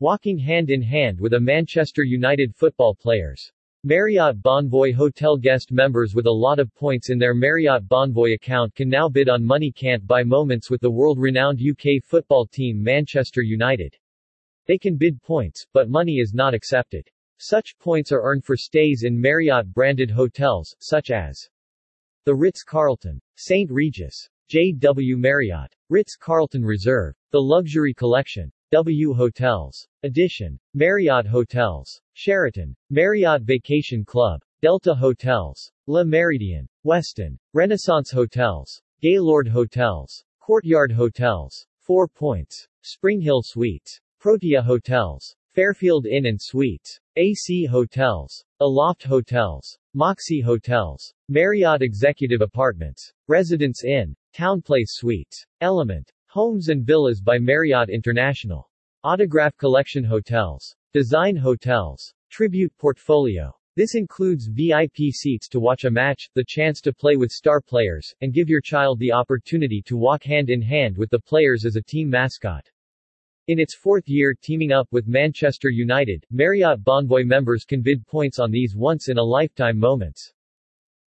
Walking hand in hand with a Manchester United football players. Marriott Bonvoy Hotel guest members with a lot of points in their Marriott Bonvoy account can now bid on money can't buy moments with the world-renowned UK football team Manchester United. They can bid points, but money is not accepted. Such points are earned for stays in Marriott-branded hotels, such as the Ritz-Carlton, St. Regis, J.W. Marriott, Ritz-Carlton Reserve, The Luxury Collection, W Hotels. Edition. Marriott Hotels. Sheraton. Marriott Vacation Club. Delta Hotels. Le Méridien. Westin. Renaissance Hotels. Gaylord Hotels. Courtyard Hotels. Four Points. Springhill Suites. Protea Hotels. Fairfield Inn and Suites. AC Hotels. Aloft Hotels. Moxy Hotels. Marriott Executive Apartments. Residence Inn. TownePlace Suites. Element. Homes and Villas by Marriott International. Autograph Collection Hotels. Design Hotels. Tribute Portfolio. This includes VIP seats to watch a match, the chance to play with star players, and give your child the opportunity to walk hand in hand with the players as a team mascot. In its fourth year teaming up with Manchester United, Marriott Bonvoy members can bid points on these once-in-a-lifetime moments.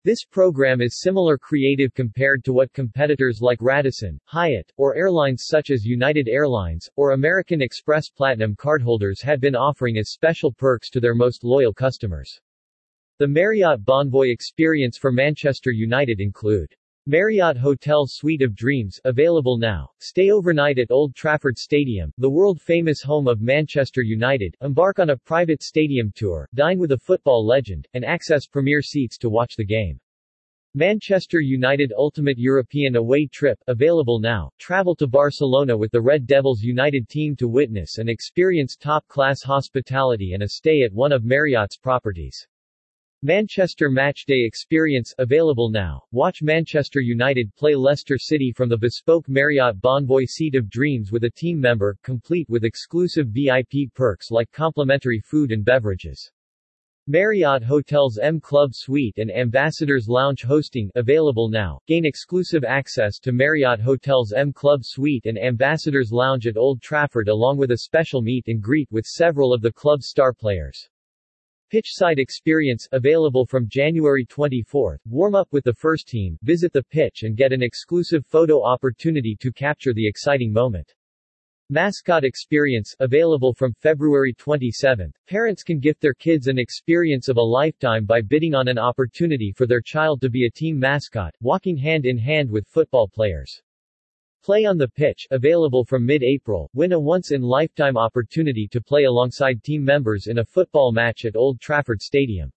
This program is similar creative compared to what competitors like Radisson, Hyatt, or airlines such as United Airlines, or American Express Platinum cardholders had been offering as special perks to their most loyal customers. The Marriott Bonvoy experience for Manchester United include Marriott Hotel Suite of Dreams, available now. Stay overnight at Old Trafford Stadium, the world-famous home of Manchester United, embark on a private stadium tour, dine with a football legend, and access premier seats to watch the game. Manchester United Ultimate European Away Trip, available now. Travel to Barcelona with the Red Devils United team to witness and experience top-class hospitality and a stay at one of Marriott's properties. Manchester Matchday Experience available now. Watch Manchester United play Leicester City from the bespoke Marriott Bonvoy Seat of Dreams with a team member, complete with exclusive VIP perks like complimentary food and beverages. Marriott Hotels M Club Suite and Ambassadors Lounge hosting available now. Gain exclusive access to Marriott Hotels M Club Suite and Ambassadors Lounge at Old Trafford along with a special meet and greet with several of the club's star players. Pitchside Experience, available from January 24. Warm up with the first team, visit the pitch and get an exclusive photo opportunity to capture the exciting moment. Mascot Experience, available from February 27. Parents can gift their kids an experience of a lifetime by bidding on an opportunity for their child to be a team mascot, walking hand in hand with football players. Play on the Pitch, available from mid-April, win a once-in-lifetime opportunity to play alongside team members in a football match at Old Trafford Stadium.